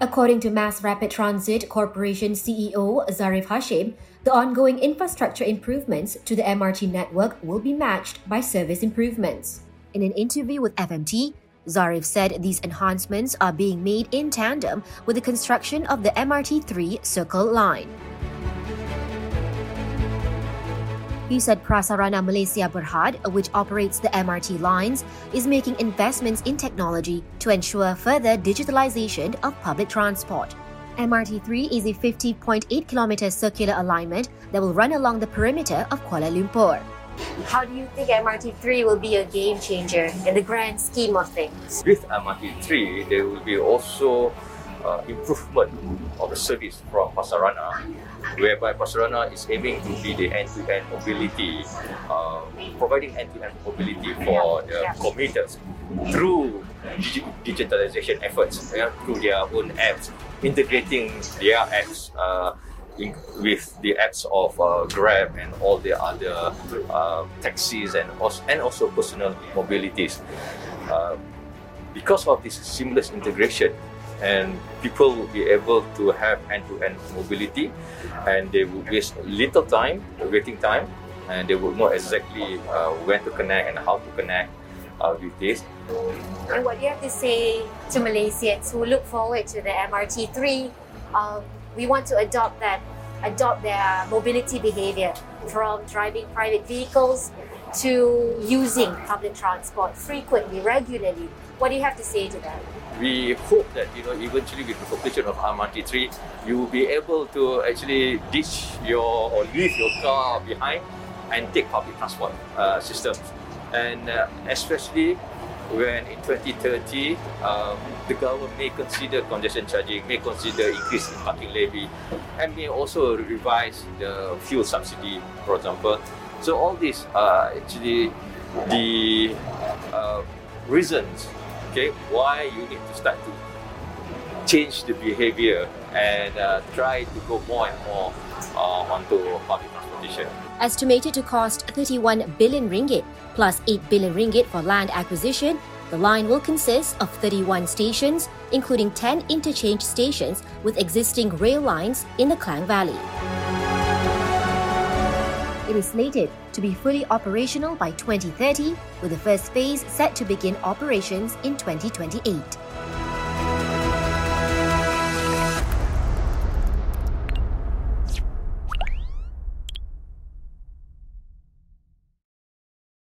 According to Mass Rapid Transit Corporation CEO Zarif Hashim, the ongoing infrastructure improvements to the MRT network will be matched by service improvements. In an interview with FMT, Zarif said these enhancements are being made in tandem with the construction of the MRT3 Circle Line. He said Prasarana Malaysia Berhad, which operates the MRT lines, is making investments in technology to ensure further digitalization of public transport. MRT3 is a 50.8 kilometer circular alignment that will run along the perimeter of Kuala Lumpur. How do you think MRT3 will be a game changer in the grand scheme of things? With MRT3, there will be also uh, improvement of the service from Prasarana, whereby Prasarana is aiming to be the end-to-end mobility, uh, providing end-to-end mobility for the commuters through dig- digitalization efforts, yeah, through their own apps, integrating their apps uh, in, with the apps of uh, Grab and all the other uh, taxis and also, and also personal mobilities. Uh, because of this seamless integration, and people will be able to have end-to-end mobility, and they will waste little time, waiting time, and they will know exactly uh, when to connect and how to connect uh, with this. And what do you have to say to Malaysians who look forward to the MRT3? Um, we want to adopt that, adopt their mobility behavior from driving private vehicles to using public transport frequently, regularly. What do you have to say to them? We hope that you know eventually with the completion of MRT3, you will be able to actually ditch your or leave your car behind and take public transport uh, systems, and uh, especially when in 2030 um, the government may consider congestion charging, may consider increase in parking levy, and may also revise the fuel subsidy, for example. So all these are actually the uh, reasons, okay, why you need to start to change the behavior and uh, try to go more and more uh, onto public transportation. Estimated to cost 31 billion ringgit plus 8 billion ringgit for land acquisition, the line will consist of 31 stations, including 10 interchange stations with existing rail lines in the Klang Valley. It is slated to be fully operational by 2030, with the first phase set to begin operations in 2028.